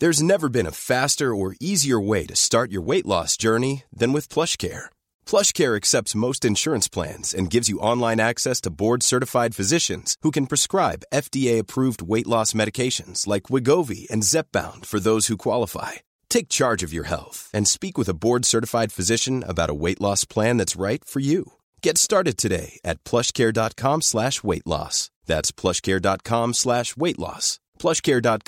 There's never been a faster or easier way to start your weight loss journey than with PlushCare. PlushCare accepts most insurance plans and gives you online access to board-certified physicians who can prescribe FDA-approved weight loss medications like Wegovy and Zepbound for those who qualify. Take charge of your health and speak with a board-certified physician about a weight loss plan that's right for you. Get started today at PlushCare.com/weight-loss. That's PlushCare.com/weight-loss. ئرشر is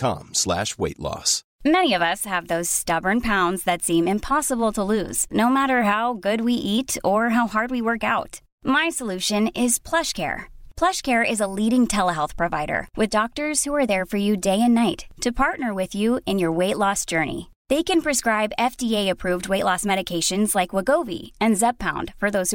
a leading night to partner with you in your weight loss journey they can prescribe F T approved weight loss medication like وو وی and زبنس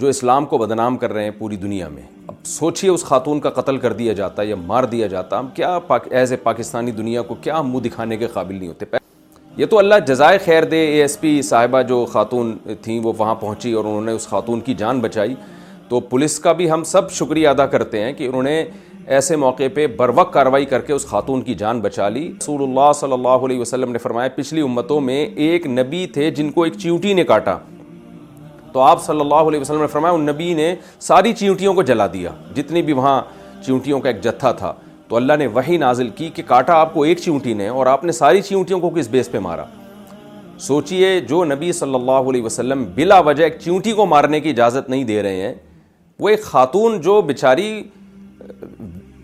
جو اسلام کو بدنام کر رہے ہیں پوری دنیا میں اب سوچیے اس خاتون کا قتل کر دیا جاتا یا مار دیا جاتا ہم کیا پاک ایز اے پاکستانی دنیا کو کیا منہ دکھانے کے قابل نہیں ہوتے یہ تو اللہ جزائے خیر دے اے ایس پی صاحبہ جو خاتون تھیں وہ وہاں پہنچی اور انہوں نے اس خاتون کی جان بچائی تو پولیس کا بھی ہم سب شکریہ ادا کرتے ہیں کہ انہوں نے ایسے موقع پہ بروق کارروائی کر کے اس خاتون کی جان بچا لی رسول اللہ صلی اللہ علیہ وسلم نے فرمایا پچھلی امتوں میں ایک نبی تھے جن کو ایک چیوٹی نے کاٹا تو آپ صلی اللہ علیہ وسلم نے فرمایا ان نبی نے ساری چیونٹیوں کو جلا دیا جتنی بھی وہاں چیونٹیوں کا ایک جتھا تھا تو اللہ نے وہی نازل کی کہ کاٹا آپ کو ایک چیونٹی نے اور آپ نے ساری چیونٹیوں کو کس بیس پہ مارا سوچئے جو نبی صلی اللہ علیہ وسلم بلا وجہ ایک چیونٹی کو مارنے کی اجازت نہیں دے رہے ہیں وہ ایک خاتون جو بچاری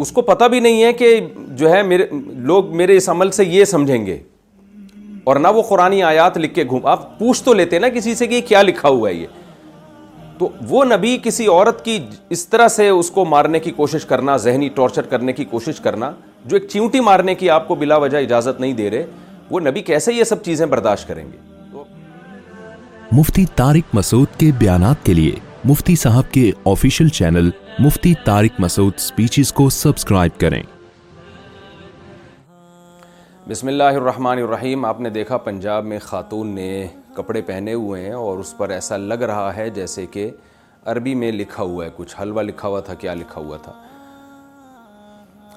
اس کو پتہ بھی نہیں ہے کہ جو ہے میرے لوگ میرے اس عمل سے یہ سمجھیں گے اور نہ وہ قرآن آیات لکھ کے گھوم آپ پوچھ تو لیتے نا کسی سے کہ کیا لکھا ہوا ہے یہ تو وہ نبی کسی عورت کی اس طرح سے اس کو مارنے کی کوشش کرنا ذہنی ٹارچر کرنے کی کوشش کرنا جو ایک چیونٹی مارنے کی آپ کو بلا وجہ اجازت نہیں دے رہے وہ نبی کیسے یہ سب چیزیں برداشت کریں گے مفتی تارک مسعود کے بیانات کے لیے مفتی صاحب کے official channel Mufti Tariq Masood speeches کو سبسکرائب کریں بسم اللہ الرحمن الرحیم آپ نے دیکھا پنجاب میں خاتون نے کپڑے پہنے ہوئے ہیں اور اس پر ایسا لگ رہا ہے جیسے کہ عربی میں لکھا ہوا ہے کچھ حلوہ لکھا ہوا تھا کیا لکھا ہوا تھا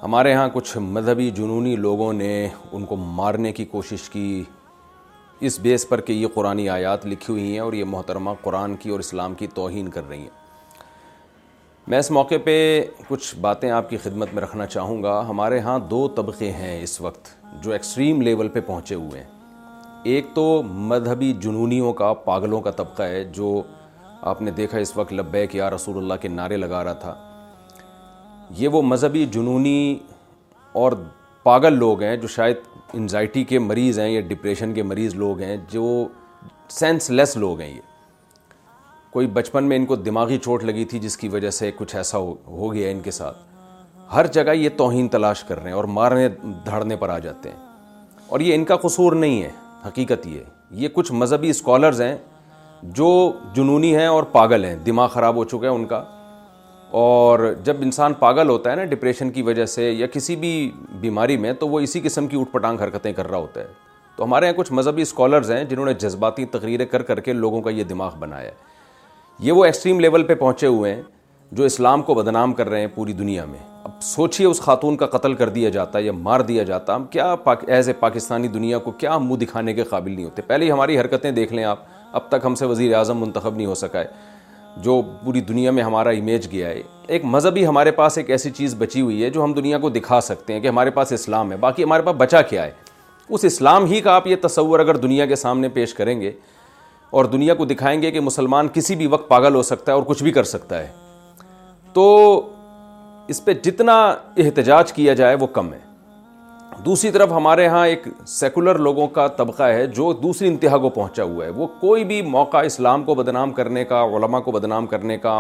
ہمارے ہاں کچھ مذہبی جنونی لوگوں نے ان کو مارنے کی کوشش کی اس بیس پر کہ یہ قرآن آیات لکھی ہوئی ہیں اور یہ محترمہ قرآن کی اور اسلام کی توہین کر رہی ہیں میں اس موقع پہ کچھ باتیں آپ کی خدمت میں رکھنا چاہوں گا ہمارے ہاں دو طبقے ہیں اس وقت جو ایکسٹریم لیول پہ پہنچے ہوئے ہیں ایک تو مذہبی جنونیوں کا پاگلوں کا طبقہ ہے جو آپ نے دیکھا اس وقت لبیک یا کہ رسول اللہ کے نعرے لگا رہا تھا یہ وہ مذہبی جنونی اور پاگل لوگ ہیں جو شاید انزائٹی کے مریض ہیں یا ڈپریشن کے مریض لوگ ہیں جو سینس لیس لوگ ہیں یہ کوئی بچپن میں ان کو دماغی چوٹ لگی تھی جس کی وجہ سے کچھ ایسا ہو گیا ان کے ساتھ ہر جگہ یہ توہین تلاش کر رہے ہیں اور مارنے دھڑنے پر آ جاتے ہیں اور یہ ان کا قصور نہیں ہے حقیقت یہ یہ کچھ مذہبی اسکالرز ہیں جو جنونی ہیں اور پاگل ہیں دماغ خراب ہو چکا ہے ان کا اور جب انسان پاگل ہوتا ہے نا ڈپریشن کی وجہ سے یا کسی بھی بیماری میں تو وہ اسی قسم کی اٹھ پٹانگ حرکتیں کر رہا ہوتا ہے تو ہمارے یہاں کچھ مذہبی اسکالرز ہیں جنہوں نے جذباتی تقریریں کر کے لوگوں کا یہ دماغ بنایا ہے یہ وہ ایکسٹریم لیول پہ پہنچے ہوئے ہیں جو اسلام کو بدنام کر رہے ہیں پوری دنیا میں سوچیے اس خاتون کا قتل کر دیا جاتا ہے یا مار دیا جاتا ہم کیا پاک ایز اے پاکستانی دنیا کو کیا منہ دکھانے کے قابل نہیں ہوتے پہلے ہی ہماری حرکتیں دیکھ لیں آپ اب تک ہم سے وزیر اعظم منتخب نہیں ہو سکا ہے جو پوری دنیا میں ہمارا امیج گیا ہے ایک مذہبی ہمارے پاس ایک ایسی چیز بچی ہوئی ہے جو ہم دنیا کو دکھا سکتے ہیں کہ ہمارے پاس اسلام ہے باقی ہمارے پاس بچا کیا ہے اس اسلام ہی کا آپ یہ تصور اگر دنیا کے سامنے پیش کریں گے اور دنیا کو دکھائیں گے کہ مسلمان کسی بھی وقت پاگل ہو سکتا ہے اور کچھ بھی کر سکتا ہے تو اس پہ جتنا احتجاج کیا جائے وہ کم ہے دوسری طرف ہمارے ہاں ایک سیکولر لوگوں کا طبقہ ہے جو دوسری انتہا کو پہنچا ہوا ہے وہ کوئی بھی موقع اسلام کو بدنام کرنے کا علماء کو بدنام کرنے کا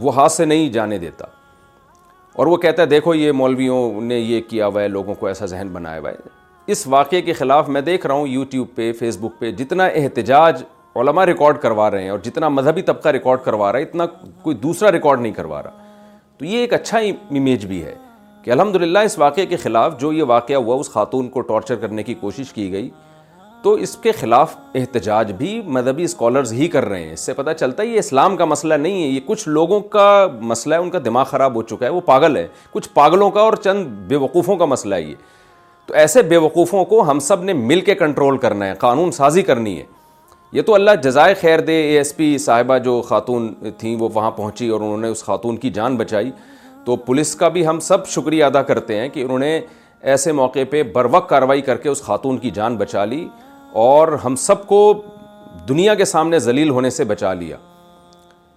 وہ ہاتھ سے نہیں جانے دیتا اور وہ کہتا ہے دیکھو یہ مولویوں نے یہ کیا ہوا ہے لوگوں کو ایسا ذہن بنایا ہوا ہے اس واقعے کے خلاف میں دیکھ رہا ہوں یوٹیوب پہ فیس بک پہ جتنا احتجاج علماء ریکارڈ کروا رہے ہیں اور جتنا مذہبی طبقہ ریکارڈ کروا رہا ہے اتنا کوئی دوسرا ریکارڈ نہیں کروا رہا تو یہ ایک اچھا امیج بھی ہے کہ الحمد اس واقعے کے خلاف جو یہ واقعہ ہوا اس خاتون کو ٹارچر کرنے کی کوشش کی گئی تو اس کے خلاف احتجاج بھی مذہبی اسکالرز ہی کر رہے ہیں اس سے پتہ چلتا ہے یہ اسلام کا مسئلہ نہیں ہے یہ کچھ لوگوں کا مسئلہ ہے ان کا دماغ خراب ہو چکا ہے وہ پاگل ہے کچھ پاگلوں کا اور چند بے وقوفوں کا مسئلہ ہے یہ تو ایسے بے وقوفوں کو ہم سب نے مل کے کنٹرول کرنا ہے قانون سازی کرنی ہے یہ تو اللہ جزائے خیر دے اے ایس پی صاحبہ جو خاتون تھیں وہ وہاں پہنچی اور انہوں نے اس خاتون کی جان بچائی تو پولیس کا بھی ہم سب شکریہ ادا کرتے ہیں کہ انہوں نے ایسے موقع پہ بروق کارروائی کر کے اس خاتون کی جان بچا لی اور ہم سب کو دنیا کے سامنے ذلیل ہونے سے بچا لیا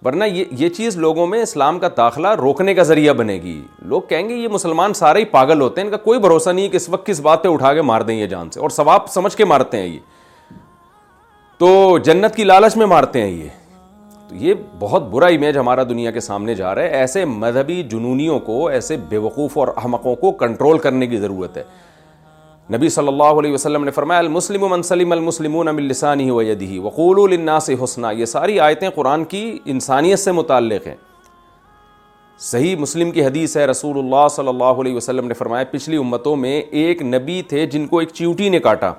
ورنہ یہ یہ چیز لوگوں میں اسلام کا داخلہ روکنے کا ذریعہ بنے گی لوگ کہیں گے یہ مسلمان سارے ہی پاگل ہوتے ہیں ان کا کوئی بھروسہ نہیں ہے کہ اس وقت کس بات پہ اٹھا کے مار دیں یہ جان سے اور ثواب سمجھ کے مارتے ہیں یہ تو جنت کی لالچ میں مارتے ہیں یہ تو یہ بہت برا امیج ہمارا دنیا کے سامنے جا رہا ہے ایسے مذہبی جنونیوں کو ایسے بے وقوف اور احمقوں کو کنٹرول کرنے کی ضرورت ہے نبی صلی اللہ علیہ وسلم نے فرمایا المسلم من و منسلم المسلمونسانی ویدی وقول وقولوا للناس حسنا یہ ساری آیتیں قرآن کی انسانیت سے متعلق ہیں صحیح مسلم کی حدیث ہے رسول اللہ صلی اللہ علیہ وسلم نے فرمایا پچھلی امتوں میں ایک نبی تھے جن کو ایک چیوٹی نے کاٹا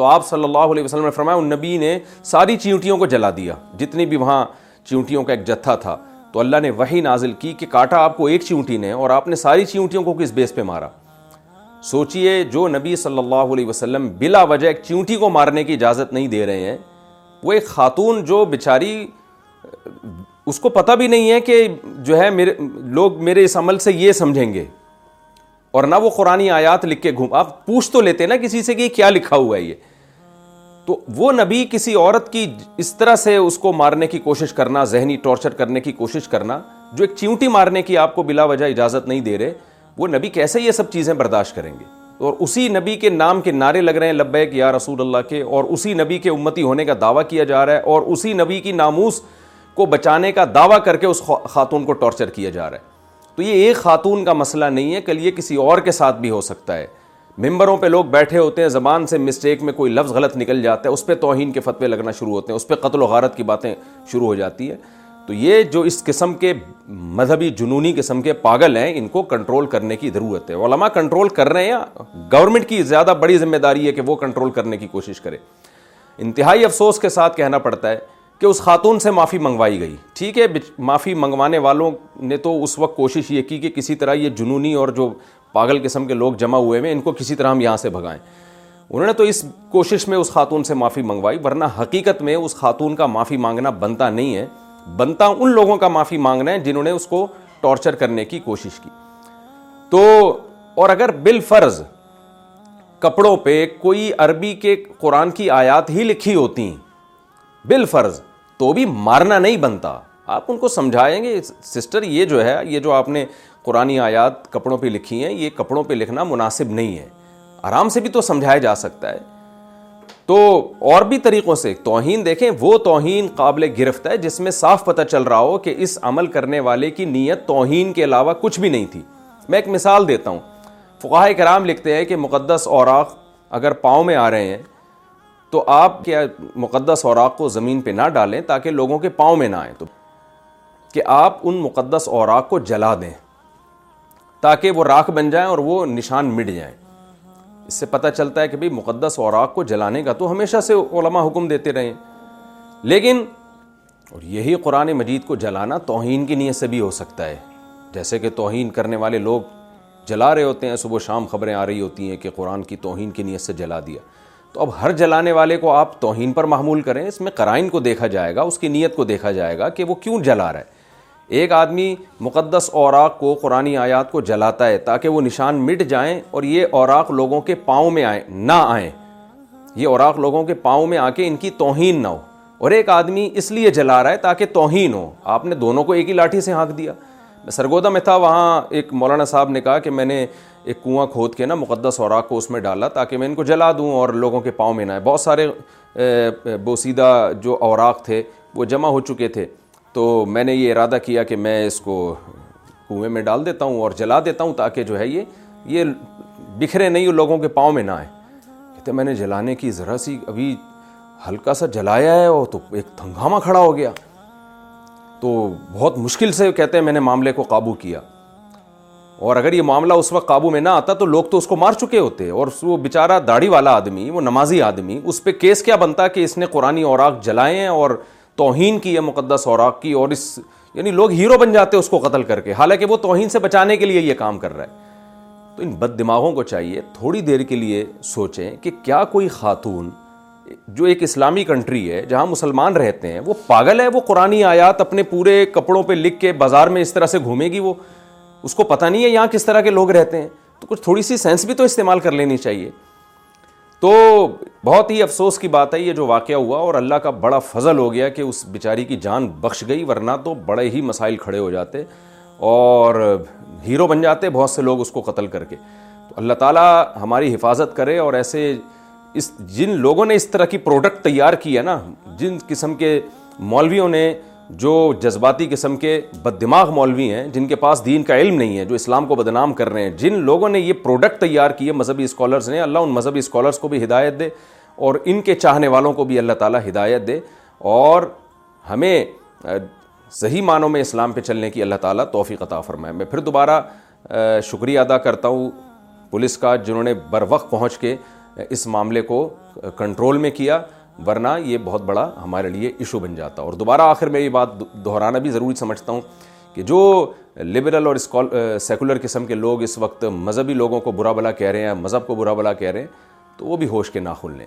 تو آپ صلی اللہ علیہ وسلم نے فرمایا ان نبی نے ساری چیونٹیوں کو جلا دیا جتنی بھی وہاں چیونٹیوں کا ایک جتھا تھا تو اللہ نے وہی نازل کی کہ کاٹا آپ کو ایک چیونٹی نے اور آپ نے ساری چیونٹیوں کو کس بیس پہ مارا سوچئے جو نبی صلی اللہ علیہ وسلم بلا وجہ ایک چیونٹی کو مارنے کی اجازت نہیں دے رہے ہیں وہ ایک خاتون جو بچاری اس کو پتہ بھی نہیں ہے کہ جو ہے میرے لوگ میرے اس عمل سے یہ سمجھیں گے اور نہ وہ قرآن آیات لکھ کے گھوم آپ پوچھ تو لیتے نا کسی سے کہ کیا لکھا ہوا ہے یہ تو وہ نبی کسی عورت کی اس طرح سے اس کو مارنے کی کوشش کرنا ذہنی ٹارچر کرنے کی کوشش کرنا جو ایک چیونٹی مارنے کی آپ کو بلا وجہ اجازت نہیں دے رہے وہ نبی کیسے یہ سب چیزیں برداشت کریں گے اور اسی نبی کے نام کے نعرے لگ رہے ہیں لبیک یا رسول اللہ کے اور اسی نبی کے امتی ہونے کا دعویٰ کیا جا رہا ہے اور اسی نبی کی ناموس کو بچانے کا دعویٰ کر کے اس خاتون کو ٹارچر کیا جا رہا ہے تو یہ ایک خاتون کا مسئلہ نہیں ہے کل یہ کسی اور کے ساتھ بھی ہو سکتا ہے ممبروں پہ لوگ بیٹھے ہوتے ہیں زبان سے مسٹیک میں کوئی لفظ غلط نکل جاتا ہے اس پہ توہین کے فتوے لگنا شروع ہوتے ہیں اس پہ قتل و غارت کی باتیں شروع ہو جاتی ہیں تو یہ جو اس قسم کے مذہبی جنونی قسم کے پاگل ہیں ان کو کنٹرول کرنے کی ضرورت ہے علماء کنٹرول کر رہے ہیں یا گورنمنٹ کی زیادہ بڑی ذمہ داری ہے کہ وہ کنٹرول کرنے کی کوشش کرے انتہائی افسوس کے ساتھ کہنا پڑتا ہے کہ اس خاتون سے معافی منگوائی گئی ٹھیک ہے معافی منگوانے والوں نے تو اس وقت کوشش یہ کی کہ کسی طرح یہ جنونی اور جو پاگل قسم کے لوگ جمع ہوئے ہوئے ان کو کسی طرح ہم یہاں سے بھگائیں انہوں نے تو اس کوشش میں اس خاتون سے معافی منگوائی ورنہ حقیقت میں اس خاتون کا معافی مانگنا بنتا نہیں ہے بنتا ان لوگوں کا معافی مانگنا ہے جنہوں نے اس کو ٹارچر کرنے کی کوشش کی تو اور اگر بالفرض کپڑوں پہ کوئی عربی کے قرآن کی آیات ہی لکھی ہوتی بالفرض تو بھی مارنا نہیں بنتا آپ ان کو سمجھائیں گے سسٹر یہ جو ہے یہ جو آپ نے قرآن آیات کپڑوں پہ لکھی ہیں یہ کپڑوں پہ لکھنا مناسب نہیں ہے آرام سے بھی تو سمجھایا جا سکتا ہے تو اور بھی طریقوں سے توہین دیکھیں وہ توہین قابل گرفت ہے جس میں صاف پتہ چل رہا ہو کہ اس عمل کرنے والے کی نیت توہین کے علاوہ کچھ بھی نہیں تھی میں ایک مثال دیتا ہوں فقاہ کرام لکھتے ہیں کہ مقدس اوراق اگر پاؤں میں آ رہے ہیں تو آپ کیا مقدس اوراق کو زمین پہ نہ ڈالیں تاکہ لوگوں کے پاؤں میں نہ آئیں تو کہ آپ ان مقدس اوراق کو جلا دیں تاکہ وہ راکھ بن جائیں اور وہ نشان مٹ جائیں اس سے پتہ چلتا ہے کہ بھائی مقدس اوراق کو جلانے کا تو ہمیشہ سے علماء حکم دیتے رہیں لیکن اور یہی قرآن مجید کو جلانا توہین کی نیت سے بھی ہو سکتا ہے جیسے کہ توہین کرنے والے لوگ جلا رہے ہوتے ہیں صبح شام خبریں آ رہی ہوتی ہیں کہ قرآن کی توہین کی نیت سے جلا دیا تو اب ہر جلانے والے کو آپ توہین پر معمول کریں اس میں قرائن کو دیکھا جائے گا اس کی نیت کو دیکھا جائے گا کہ وہ کیوں جلا رہا ہے ایک آدمی مقدس اوراق کو قرآن آیات کو جلاتا ہے تاکہ وہ نشان مٹ جائیں اور یہ اوراق لوگوں کے پاؤں میں آئیں نہ آئیں یہ اوراق لوگوں کے پاؤں میں آ کے ان کی توہین نہ ہو اور ایک آدمی اس لیے جلا رہا ہے تاکہ توہین ہو آپ نے دونوں کو ایک ہی لاٹھی سے ہانک دیا سرگودا میں تھا وہاں ایک مولانا صاحب نے کہا کہ میں نے ایک کنواں کھود کے نا مقدس اوراق کو اس میں ڈالا تاکہ میں ان کو جلا دوں اور لوگوں کے پاؤں میں نہ آئے بہت سارے بوسیدہ جو اوراق تھے وہ جمع ہو چکے تھے تو میں نے یہ ارادہ کیا کہ میں اس کو کنویں میں ڈال دیتا ہوں اور جلا دیتا ہوں تاکہ جو ہے یہ یہ بکھرے نہیں وہ لوگوں کے پاؤں میں نہ آئے کہتے میں نے جلانے کی ذرا سی ابھی ہلکا سا جلایا ہے اور تو ایک تھنگامہ کھڑا ہو گیا تو بہت مشکل سے کہتے ہیں میں نے معاملے کو قابو کیا اور اگر یہ معاملہ اس وقت قابو میں نہ آتا تو لوگ تو اس کو مار چکے ہوتے اور وہ بیچارہ داڑھی والا آدمی وہ نمازی آدمی اس پہ کیس کیا بنتا کہ اس نے قرآن اوراق جلائے جلائیں اور توہین کی ہے مقدس اوراق کی اور اس یعنی لوگ ہیرو بن جاتے ہیں اس کو قتل کر کے حالانکہ وہ توہین سے بچانے کے لیے یہ کام کر رہا ہے تو ان بد دماغوں کو چاہیے تھوڑی دیر کے لیے سوچیں کہ کیا کوئی خاتون جو ایک اسلامی کنٹری ہے جہاں مسلمان رہتے ہیں وہ پاگل ہے وہ قرآن آیات اپنے پورے کپڑوں پہ لکھ کے بازار میں اس طرح سے گھومے گی وہ اس کو پتہ نہیں ہے یہاں کس طرح کے لوگ رہتے ہیں تو کچھ تھوڑی سی سینس بھی تو استعمال کر لینی چاہیے تو بہت ہی افسوس کی بات ہے یہ جو واقعہ ہوا اور اللہ کا بڑا فضل ہو گیا کہ اس بیچاری کی جان بخش گئی ورنہ تو بڑے ہی مسائل کھڑے ہو جاتے اور ہیرو بن جاتے بہت سے لوگ اس کو قتل کر کے تو اللہ تعالیٰ ہماری حفاظت کرے اور ایسے اس جن لوگوں نے اس طرح کی پروڈکٹ تیار کی ہے نا جن قسم کے مولویوں نے جو جذباتی قسم کے بد دماغ مولوی ہیں جن کے پاس دین کا علم نہیں ہے جو اسلام کو بدنام کر رہے ہیں جن لوگوں نے یہ پروڈکٹ تیار کیے مذہبی اسکالرز نے اللہ ان مذہبی اسکالرس کو بھی ہدایت دے اور ان کے چاہنے والوں کو بھی اللہ تعالیٰ ہدایت دے اور ہمیں صحیح معنوں میں اسلام پہ چلنے کی اللہ تعالیٰ توفیق عطا فرمائے میں پھر دوبارہ شکریہ ادا کرتا ہوں پولیس کا جنہوں نے بر وقت پہنچ کے اس معاملے کو کنٹرول میں کیا ورنہ یہ بہت بڑا ہمارے لیے ایشو بن جاتا اور دوبارہ آخر میں یہ بات دہرانا بھی ضروری سمجھتا ہوں کہ جو لبرل اور سیکولر قسم کے لوگ اس وقت مذہبی لوگوں کو برا بلا کہہ رہے ہیں مذہب کو برا بلا کہہ رہے ہیں تو وہ بھی ہوش کے نہ کھل لیں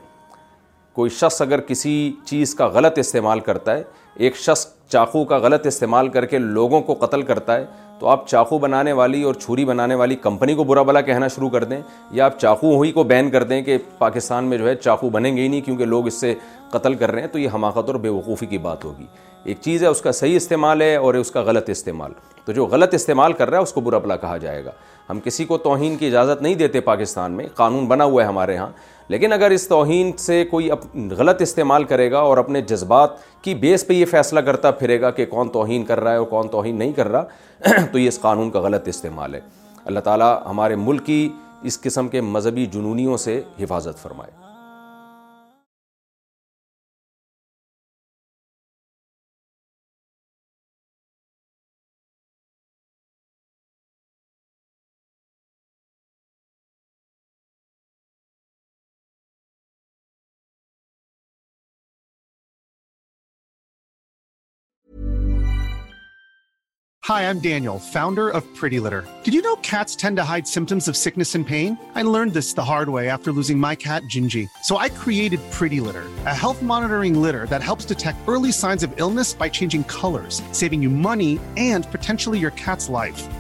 کوئی شخص اگر کسی چیز کا غلط استعمال کرتا ہے ایک شخص چاقو کا غلط استعمال کر کے لوگوں کو قتل کرتا ہے تو آپ چاقو بنانے والی اور چھری بنانے والی کمپنی کو برا بلا کہنا شروع کر دیں یا آپ چاقو ہوئی کو بین کر دیں کہ پاکستان میں جو ہے چاقو بنیں گے ہی نہیں کیونکہ لوگ اس سے قتل کر رہے ہیں تو یہ حماقت اور بے وقوفی کی بات ہوگی ایک چیز ہے اس کا صحیح استعمال ہے اور اس کا غلط استعمال تو جو غلط استعمال کر رہا ہے اس کو برا بلا کہا جائے گا ہم کسی کو توہین کی اجازت نہیں دیتے پاکستان میں قانون بنا ہوا ہے ہمارے ہاں لیکن اگر اس توہین سے کوئی اپ غلط استعمال کرے گا اور اپنے جذبات کی بیس پہ یہ فیصلہ کرتا پھرے گا کہ کون توہین کر رہا ہے اور کون توہین نہیں کر رہا تو یہ اس قانون کا غلط استعمال ہے اللہ تعالیٰ ہمارے ملک کی اس قسم کے مذہبی جنونیوں سے حفاظت فرمائے Hi, I'm Daniel, founder of Pretty Litter. Did you know cats tend to hide symptoms of sickness and pain? I learned this the hard way after losing my cat, Gingy. So I created Pretty Litter, a health monitoring litter that helps detect early signs of illness by changing colors, saving you money and potentially your cat's life.